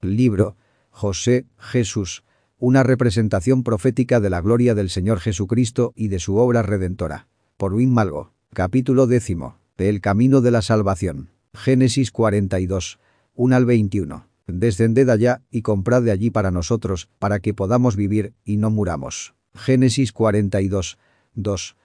Libro. José, Jesús. Una representación profética de la gloria del Señor Jesucristo y de su obra redentora. Por Win Malgo. Capítulo décimo. El camino de la salvación. Génesis 42. 1 al 21. Descended allá y comprad de allí para nosotros, para que podamos vivir y no muramos. Génesis 42. 2.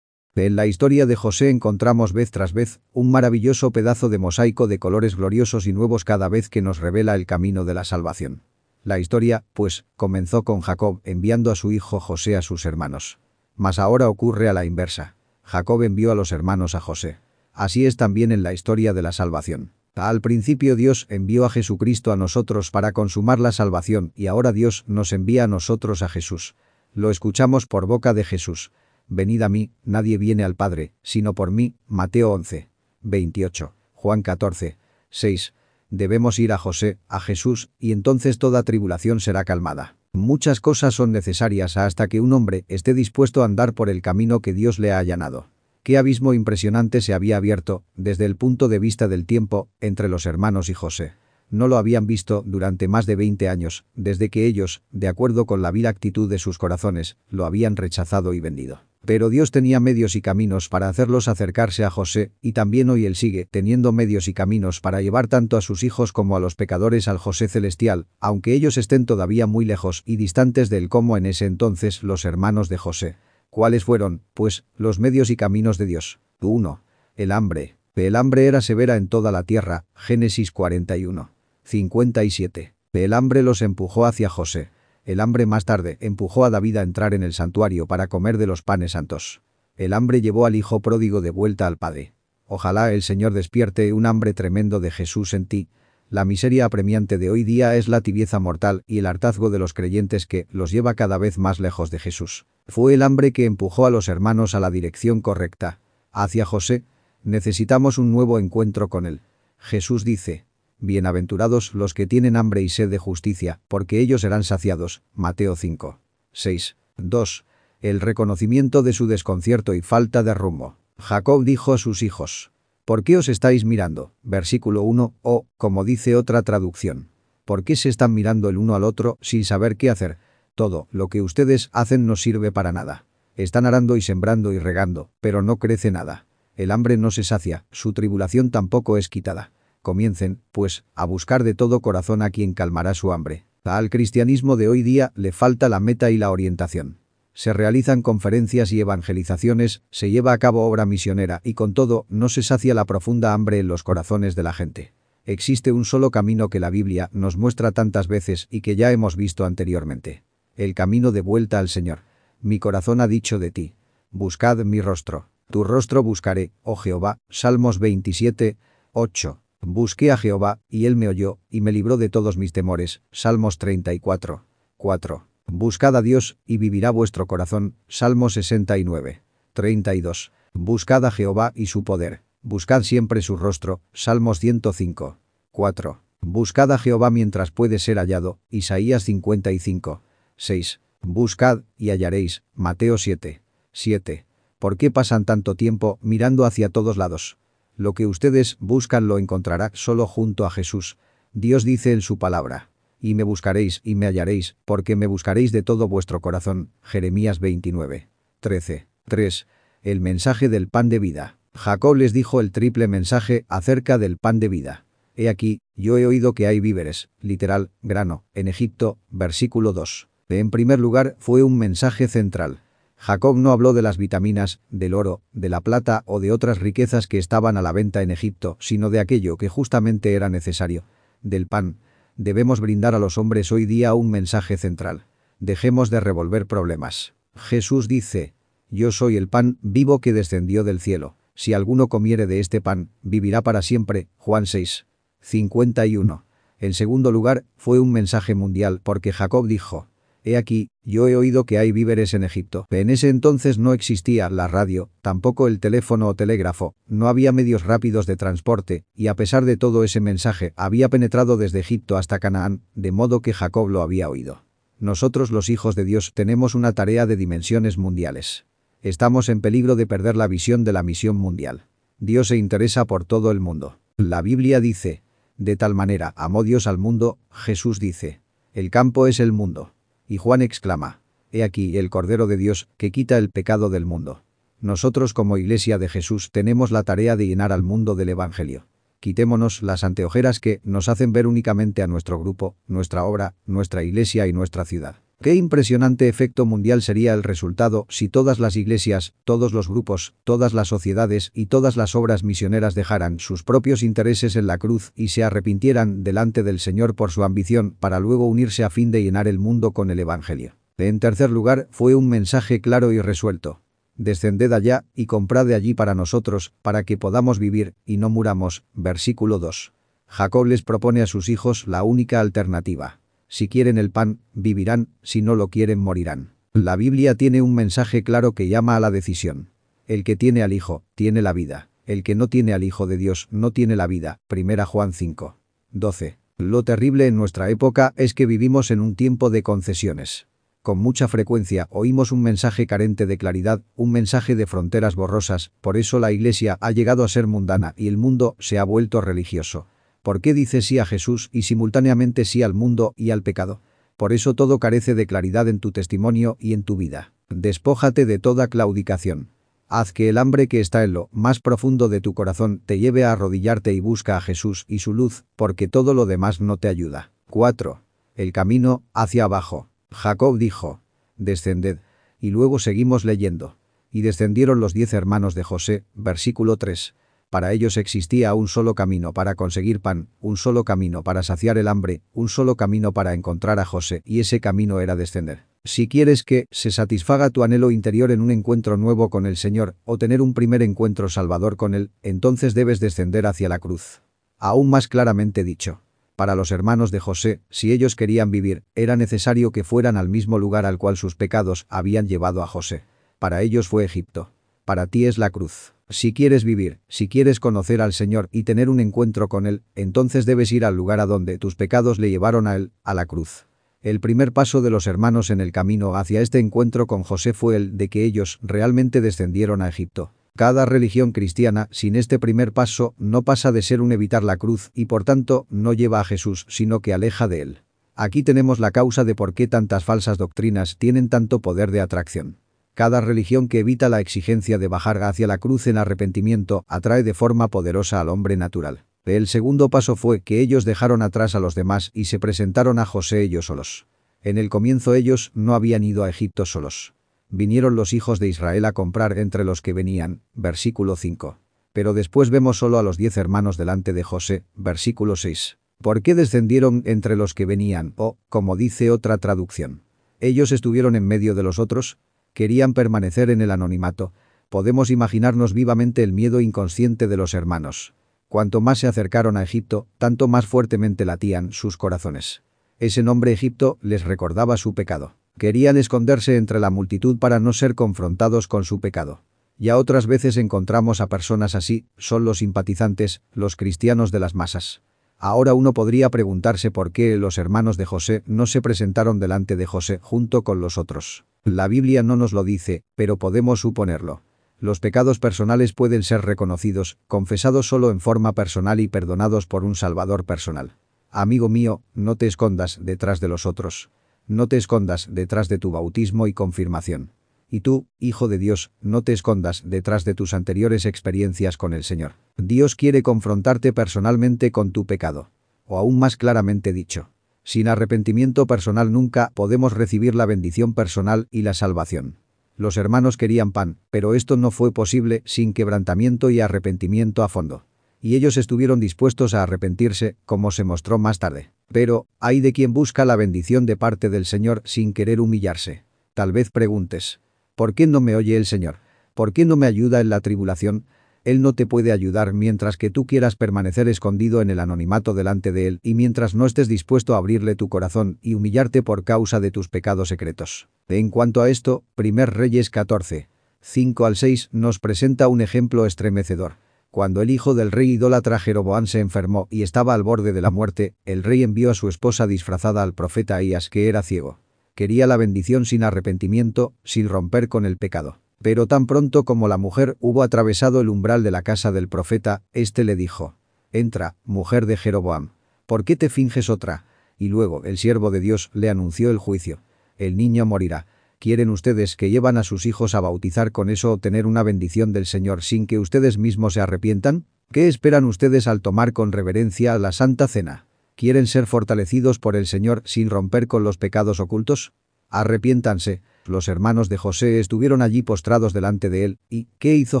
En la historia de José encontramos vez tras vez un maravilloso pedazo de mosaico de colores gloriosos y nuevos cada vez que nos revela el camino de la salvación. La historia, pues, comenzó con Jacob enviando a su hijo José a sus hermanos. Mas ahora ocurre a la inversa. Jacob envió a los hermanos a José. Así es también en la historia de la salvación. Al principio Dios envió a Jesucristo a nosotros para consumar la salvación y ahora Dios nos envía a nosotros a Jesús. Lo escuchamos por boca de Jesús. Venid a mí, nadie viene al Padre, sino por mí. Mateo 11. 28. Juan 14. 6. Debemos ir a José, a Jesús, y entonces toda tribulación será calmada. Muchas cosas son necesarias hasta que un hombre esté dispuesto a andar por el camino que Dios le ha allanado. Qué abismo impresionante se había abierto, desde el punto de vista del tiempo, entre los hermanos y José no lo habían visto durante más de 20 años, desde que ellos, de acuerdo con la vil actitud de sus corazones, lo habían rechazado y vendido. Pero Dios tenía medios y caminos para hacerlos acercarse a José, y también hoy Él sigue teniendo medios y caminos para llevar tanto a sus hijos como a los pecadores al José celestial, aunque ellos estén todavía muy lejos y distantes del como en ese entonces los hermanos de José. ¿Cuáles fueron, pues, los medios y caminos de Dios? 1. El hambre. El hambre era severa en toda la tierra, Génesis 41. 57. El hambre los empujó hacia José. El hambre más tarde empujó a David a entrar en el santuario para comer de los panes santos. El hambre llevó al hijo pródigo de vuelta al padre. Ojalá el Señor despierte un hambre tremendo de Jesús en ti. La miseria apremiante de hoy día es la tibieza mortal y el hartazgo de los creyentes que los lleva cada vez más lejos de Jesús. Fue el hambre que empujó a los hermanos a la dirección correcta. Hacia José, necesitamos un nuevo encuentro con él. Jesús dice, Bienaventurados los que tienen hambre y sed de justicia, porque ellos serán saciados. Mateo 5. 6. 2. El reconocimiento de su desconcierto y falta de rumbo. Jacob dijo a sus hijos. ¿Por qué os estáis mirando? Versículo 1. O, como dice otra traducción. ¿Por qué se están mirando el uno al otro sin saber qué hacer? Todo lo que ustedes hacen no sirve para nada. Están arando y sembrando y regando, pero no crece nada. El hambre no se sacia, su tribulación tampoco es quitada comiencen, pues, a buscar de todo corazón a quien calmará su hambre. Al cristianismo de hoy día le falta la meta y la orientación. Se realizan conferencias y evangelizaciones, se lleva a cabo obra misionera y con todo no se sacia la profunda hambre en los corazones de la gente. Existe un solo camino que la Biblia nos muestra tantas veces y que ya hemos visto anteriormente. El camino de vuelta al Señor. Mi corazón ha dicho de ti. Buscad mi rostro. Tu rostro buscaré, oh Jehová. Salmos 27, 8. Busqué a Jehová, y él me oyó, y me libró de todos mis temores. Salmos 34. 4. Buscad a Dios, y vivirá vuestro corazón. Salmo 69. 32. Buscad a Jehová y su poder. Buscad siempre su rostro. Salmos 105. 4. Buscad a Jehová mientras puede ser hallado. Isaías 55. 6. Buscad, y hallaréis. Mateo 7. 7. ¿Por qué pasan tanto tiempo mirando hacia todos lados? Lo que ustedes buscan lo encontrará solo junto a Jesús. Dios dice en su palabra. Y me buscaréis y me hallaréis, porque me buscaréis de todo vuestro corazón. Jeremías 29. 13. 3. El mensaje del pan de vida. Jacob les dijo el triple mensaje acerca del pan de vida. He aquí, yo he oído que hay víveres, literal, grano, en Egipto, versículo 2. En primer lugar, fue un mensaje central. Jacob no habló de las vitaminas, del oro, de la plata o de otras riquezas que estaban a la venta en Egipto, sino de aquello que justamente era necesario. Del pan. Debemos brindar a los hombres hoy día un mensaje central. Dejemos de revolver problemas. Jesús dice, Yo soy el pan vivo que descendió del cielo. Si alguno comiere de este pan, vivirá para siempre. Juan 6. 51. En segundo lugar, fue un mensaje mundial porque Jacob dijo, He aquí, yo he oído que hay víveres en Egipto. En ese entonces no existía la radio, tampoco el teléfono o telégrafo, no había medios rápidos de transporte, y a pesar de todo ese mensaje había penetrado desde Egipto hasta Canaán, de modo que Jacob lo había oído. Nosotros los hijos de Dios tenemos una tarea de dimensiones mundiales. Estamos en peligro de perder la visión de la misión mundial. Dios se interesa por todo el mundo. La Biblia dice, De tal manera amó Dios al mundo, Jesús dice. El campo es el mundo. Y Juan exclama. He aquí el Cordero de Dios, que quita el pecado del mundo. Nosotros como Iglesia de Jesús tenemos la tarea de llenar al mundo del Evangelio. Quitémonos las anteojeras que nos hacen ver únicamente a nuestro grupo, nuestra obra, nuestra iglesia y nuestra ciudad. Qué impresionante efecto mundial sería el resultado si todas las iglesias, todos los grupos, todas las sociedades y todas las obras misioneras dejaran sus propios intereses en la cruz y se arrepintieran delante del Señor por su ambición para luego unirse a fin de llenar el mundo con el Evangelio. En tercer lugar, fue un mensaje claro y resuelto. Descended allá y comprad de allí para nosotros, para que podamos vivir y no muramos. Versículo 2. Jacob les propone a sus hijos la única alternativa. Si quieren el pan, vivirán, si no lo quieren morirán. La Biblia tiene un mensaje claro que llama a la decisión. El que tiene al Hijo, tiene la vida. El que no tiene al Hijo de Dios, no tiene la vida. Primera Juan 5. 12. Lo terrible en nuestra época es que vivimos en un tiempo de concesiones. Con mucha frecuencia oímos un mensaje carente de claridad, un mensaje de fronteras borrosas, por eso la Iglesia ha llegado a ser mundana y el mundo se ha vuelto religioso. ¿Por qué dice sí a Jesús y simultáneamente sí al mundo y al pecado? Por eso todo carece de claridad en tu testimonio y en tu vida. Despójate de toda claudicación. Haz que el hambre que está en lo más profundo de tu corazón te lleve a arrodillarte y busca a Jesús y su luz, porque todo lo demás no te ayuda. 4. El camino hacia abajo. Jacob dijo, descended. Y luego seguimos leyendo. Y descendieron los diez hermanos de José, versículo 3. Para ellos existía un solo camino para conseguir pan, un solo camino para saciar el hambre, un solo camino para encontrar a José, y ese camino era descender. Si quieres que se satisfaga tu anhelo interior en un encuentro nuevo con el Señor, o tener un primer encuentro salvador con Él, entonces debes descender hacia la cruz. Aún más claramente dicho. Para los hermanos de José, si ellos querían vivir, era necesario que fueran al mismo lugar al cual sus pecados habían llevado a José. Para ellos fue Egipto. Para ti es la cruz. Si quieres vivir, si quieres conocer al Señor y tener un encuentro con Él, entonces debes ir al lugar a donde tus pecados le llevaron a Él, a la cruz. El primer paso de los hermanos en el camino hacia este encuentro con José fue el de que ellos realmente descendieron a Egipto. Cada religión cristiana, sin este primer paso, no pasa de ser un evitar la cruz y por tanto no lleva a Jesús, sino que aleja de él. Aquí tenemos la causa de por qué tantas falsas doctrinas tienen tanto poder de atracción. Cada religión que evita la exigencia de bajar hacia la cruz en arrepentimiento atrae de forma poderosa al hombre natural. El segundo paso fue que ellos dejaron atrás a los demás y se presentaron a José ellos solos. En el comienzo ellos no habían ido a Egipto solos. Vinieron los hijos de Israel a comprar entre los que venían, versículo 5. Pero después vemos solo a los diez hermanos delante de José, versículo 6. ¿Por qué descendieron entre los que venían? O, como dice otra traducción. Ellos estuvieron en medio de los otros, querían permanecer en el anonimato. Podemos imaginarnos vivamente el miedo inconsciente de los hermanos. Cuanto más se acercaron a Egipto, tanto más fuertemente latían sus corazones. Ese nombre Egipto les recordaba su pecado. Querían esconderse entre la multitud para no ser confrontados con su pecado. Ya otras veces encontramos a personas así, son los simpatizantes, los cristianos de las masas. Ahora uno podría preguntarse por qué los hermanos de José no se presentaron delante de José junto con los otros. La Biblia no nos lo dice, pero podemos suponerlo. Los pecados personales pueden ser reconocidos, confesados solo en forma personal y perdonados por un Salvador personal. Amigo mío, no te escondas detrás de los otros. No te escondas detrás de tu bautismo y confirmación. Y tú, Hijo de Dios, no te escondas detrás de tus anteriores experiencias con el Señor. Dios quiere confrontarte personalmente con tu pecado. O aún más claramente dicho. Sin arrepentimiento personal nunca podemos recibir la bendición personal y la salvación. Los hermanos querían pan, pero esto no fue posible sin quebrantamiento y arrepentimiento a fondo. Y ellos estuvieron dispuestos a arrepentirse, como se mostró más tarde. Pero, hay de quien busca la bendición de parte del Señor sin querer humillarse. Tal vez preguntes, ¿por qué no me oye el Señor? ¿Por qué no me ayuda en la tribulación? Él no te puede ayudar mientras que tú quieras permanecer escondido en el anonimato delante de Él y mientras no estés dispuesto a abrirle tu corazón y humillarte por causa de tus pecados secretos. En cuanto a esto, 1 Reyes 14, 5 al 6 nos presenta un ejemplo estremecedor. Cuando el hijo del rey idólatra Jeroboán se enfermó y estaba al borde de la muerte, el rey envió a su esposa disfrazada al profeta Ahías que era ciego. Quería la bendición sin arrepentimiento, sin romper con el pecado. Pero tan pronto como la mujer hubo atravesado el umbral de la casa del profeta, éste le dijo, entra, mujer de Jeroboam. ¿Por qué te finges otra? Y luego el siervo de Dios le anunció el juicio. El niño morirá. ¿Quieren ustedes que llevan a sus hijos a bautizar con eso o tener una bendición del Señor sin que ustedes mismos se arrepientan? ¿Qué esperan ustedes al tomar con reverencia la Santa Cena? ¿Quieren ser fortalecidos por el Señor sin romper con los pecados ocultos? Arrepiéntanse. Los hermanos de José estuvieron allí postrados delante de él, ¿y qué hizo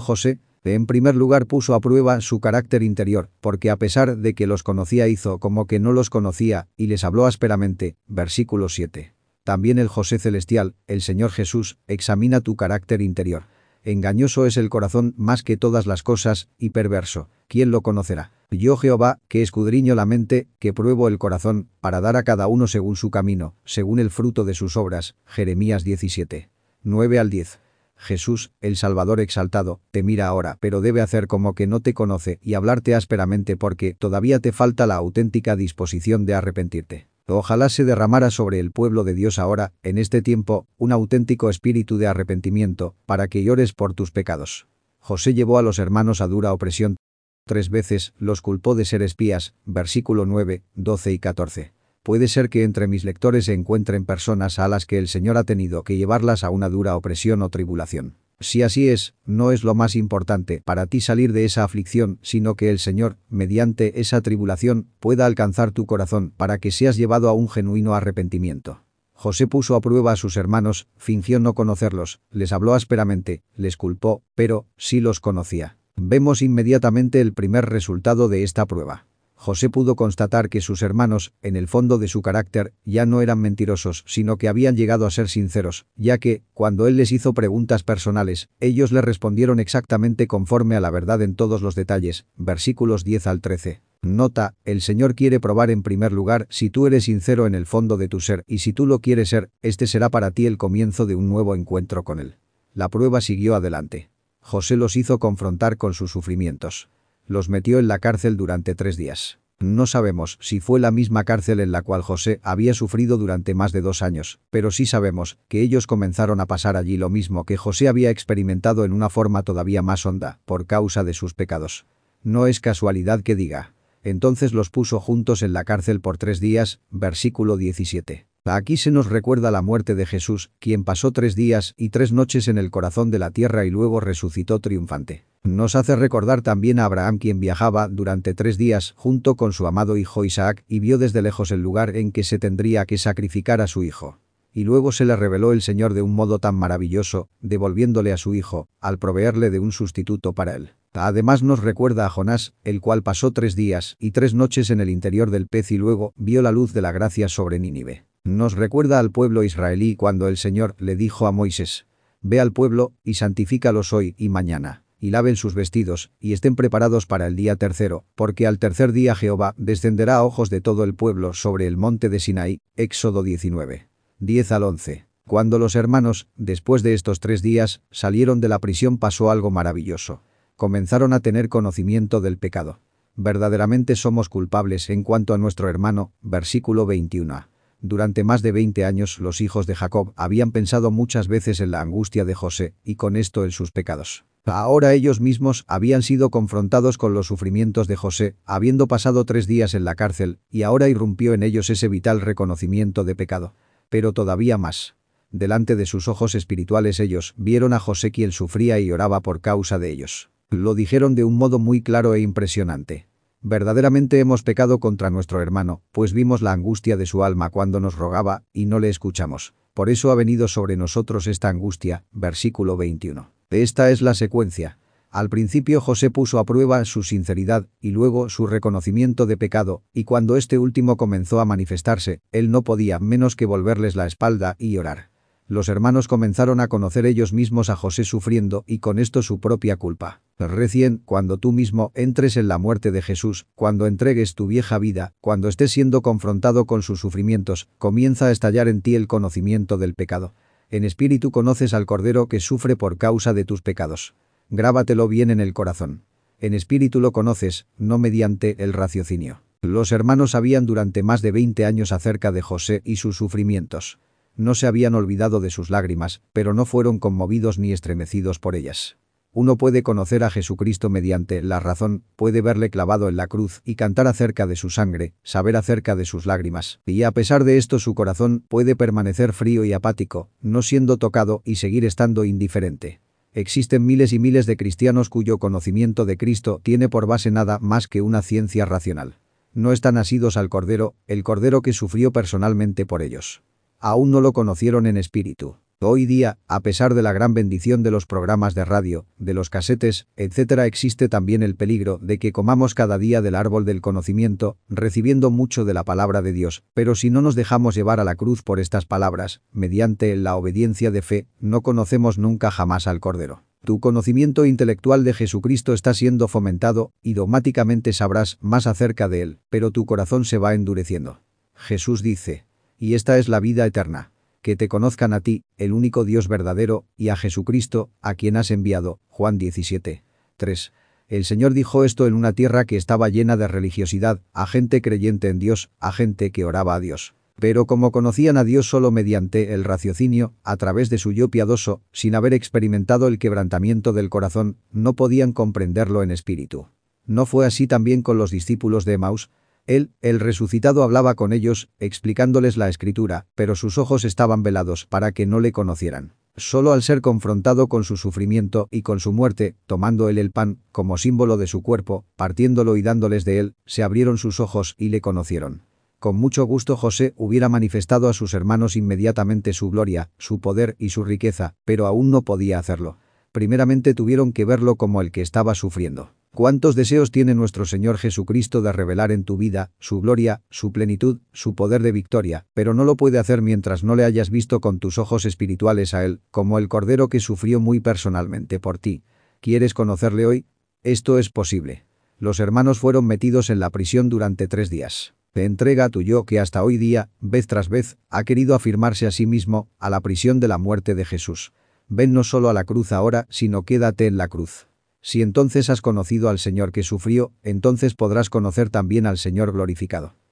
José? En primer lugar puso a prueba su carácter interior, porque a pesar de que los conocía hizo como que no los conocía, y les habló ásperamente. Versículo 7. También el José celestial, el Señor Jesús, examina tu carácter interior. Engañoso es el corazón más que todas las cosas, y perverso. ¿Quién lo conocerá? Yo Jehová, que escudriño la mente, que pruebo el corazón, para dar a cada uno según su camino, según el fruto de sus obras. Jeremías 17. 9 al 10. Jesús, el Salvador exaltado, te mira ahora, pero debe hacer como que no te conoce y hablarte ásperamente porque todavía te falta la auténtica disposición de arrepentirte. Ojalá se derramara sobre el pueblo de Dios ahora, en este tiempo, un auténtico espíritu de arrepentimiento, para que llores por tus pecados. José llevó a los hermanos a dura opresión. Tres veces los culpó de ser espías, versículo 9, 12 y 14. Puede ser que entre mis lectores se encuentren personas a las que el Señor ha tenido que llevarlas a una dura opresión o tribulación. Si así es, no es lo más importante para ti salir de esa aflicción, sino que el Señor, mediante esa tribulación, pueda alcanzar tu corazón para que seas llevado a un genuino arrepentimiento. José puso a prueba a sus hermanos, fingió no conocerlos, les habló ásperamente, les culpó, pero sí los conocía. Vemos inmediatamente el primer resultado de esta prueba. José pudo constatar que sus hermanos, en el fondo de su carácter, ya no eran mentirosos, sino que habían llegado a ser sinceros, ya que, cuando él les hizo preguntas personales, ellos le respondieron exactamente conforme a la verdad en todos los detalles, versículos 10 al 13. Nota, el Señor quiere probar en primer lugar si tú eres sincero en el fondo de tu ser y si tú lo quieres ser, este será para ti el comienzo de un nuevo encuentro con Él. La prueba siguió adelante. José los hizo confrontar con sus sufrimientos. Los metió en la cárcel durante tres días. No sabemos si fue la misma cárcel en la cual José había sufrido durante más de dos años, pero sí sabemos que ellos comenzaron a pasar allí lo mismo que José había experimentado en una forma todavía más honda, por causa de sus pecados. No es casualidad que diga. Entonces los puso juntos en la cárcel por tres días, versículo 17. Aquí se nos recuerda la muerte de Jesús, quien pasó tres días y tres noches en el corazón de la tierra y luego resucitó triunfante. Nos hace recordar también a Abraham quien viajaba durante tres días junto con su amado hijo Isaac y vio desde lejos el lugar en que se tendría que sacrificar a su hijo. Y luego se le reveló el Señor de un modo tan maravilloso, devolviéndole a su hijo, al proveerle de un sustituto para él. Además nos recuerda a Jonás, el cual pasó tres días y tres noches en el interior del pez y luego vio la luz de la gracia sobre Nínive. Nos recuerda al pueblo israelí cuando el Señor le dijo a Moisés, Ve al pueblo, y santifícalos hoy y mañana, y laven sus vestidos, y estén preparados para el día tercero, porque al tercer día Jehová descenderá a ojos de todo el pueblo sobre el monte de Sinaí. Éxodo 19. 10 al 11. Cuando los hermanos, después de estos tres días, salieron de la prisión pasó algo maravilloso. Comenzaron a tener conocimiento del pecado. Verdaderamente somos culpables en cuanto a nuestro hermano, versículo 21. Durante más de 20 años los hijos de Jacob habían pensado muchas veces en la angustia de José y con esto en sus pecados. Ahora ellos mismos habían sido confrontados con los sufrimientos de José, habiendo pasado tres días en la cárcel, y ahora irrumpió en ellos ese vital reconocimiento de pecado. Pero todavía más. Delante de sus ojos espirituales ellos vieron a José quien sufría y oraba por causa de ellos. Lo dijeron de un modo muy claro e impresionante. Verdaderamente hemos pecado contra nuestro hermano, pues vimos la angustia de su alma cuando nos rogaba, y no le escuchamos. Por eso ha venido sobre nosotros esta angustia. Versículo 21. Esta es la secuencia. Al principio José puso a prueba su sinceridad y luego su reconocimiento de pecado, y cuando este último comenzó a manifestarse, él no podía menos que volverles la espalda y orar. Los hermanos comenzaron a conocer ellos mismos a José sufriendo y con esto su propia culpa. Recién, cuando tú mismo entres en la muerte de Jesús, cuando entregues tu vieja vida, cuando estés siendo confrontado con sus sufrimientos, comienza a estallar en ti el conocimiento del pecado. En espíritu conoces al Cordero que sufre por causa de tus pecados. Grábatelo bien en el corazón. En espíritu lo conoces, no mediante el raciocinio. Los hermanos sabían durante más de 20 años acerca de José y sus sufrimientos. No se habían olvidado de sus lágrimas, pero no fueron conmovidos ni estremecidos por ellas. Uno puede conocer a Jesucristo mediante la razón, puede verle clavado en la cruz y cantar acerca de su sangre, saber acerca de sus lágrimas, y a pesar de esto su corazón puede permanecer frío y apático, no siendo tocado y seguir estando indiferente. Existen miles y miles de cristianos cuyo conocimiento de Cristo tiene por base nada más que una ciencia racional. No están asidos al Cordero, el Cordero que sufrió personalmente por ellos. Aún no lo conocieron en espíritu. Hoy día, a pesar de la gran bendición de los programas de radio, de los casetes, etc., existe también el peligro de que comamos cada día del árbol del conocimiento, recibiendo mucho de la palabra de Dios, pero si no nos dejamos llevar a la cruz por estas palabras, mediante la obediencia de fe, no conocemos nunca jamás al Cordero. Tu conocimiento intelectual de Jesucristo está siendo fomentado y dogmáticamente sabrás más acerca de él, pero tu corazón se va endureciendo. Jesús dice, y esta es la vida eterna que te conozcan a ti, el único Dios verdadero, y a Jesucristo, a quien has enviado. Juan 17. 3. El Señor dijo esto en una tierra que estaba llena de religiosidad, a gente creyente en Dios, a gente que oraba a Dios. Pero como conocían a Dios solo mediante el raciocinio, a través de su yo piadoso, sin haber experimentado el quebrantamiento del corazón, no podían comprenderlo en espíritu. ¿No fue así también con los discípulos de Emaús? Él, el resucitado hablaba con ellos, explicándoles la escritura, pero sus ojos estaban velados para que no le conocieran. Solo al ser confrontado con su sufrimiento y con su muerte, tomando él el pan, como símbolo de su cuerpo, partiéndolo y dándoles de él, se abrieron sus ojos y le conocieron. Con mucho gusto José hubiera manifestado a sus hermanos inmediatamente su gloria, su poder y su riqueza, pero aún no podía hacerlo. Primeramente tuvieron que verlo como el que estaba sufriendo. ¿Cuántos deseos tiene nuestro Señor Jesucristo de revelar en tu vida su gloria, su plenitud, su poder de victoria, pero no lo puede hacer mientras no le hayas visto con tus ojos espirituales a Él, como el Cordero que sufrió muy personalmente por ti? ¿Quieres conocerle hoy? Esto es posible. Los hermanos fueron metidos en la prisión durante tres días. Te entrega a tu yo que hasta hoy día, vez tras vez, ha querido afirmarse a sí mismo, a la prisión de la muerte de Jesús. Ven no solo a la cruz ahora, sino quédate en la cruz. Si entonces has conocido al Señor que sufrió, entonces podrás conocer también al Señor glorificado.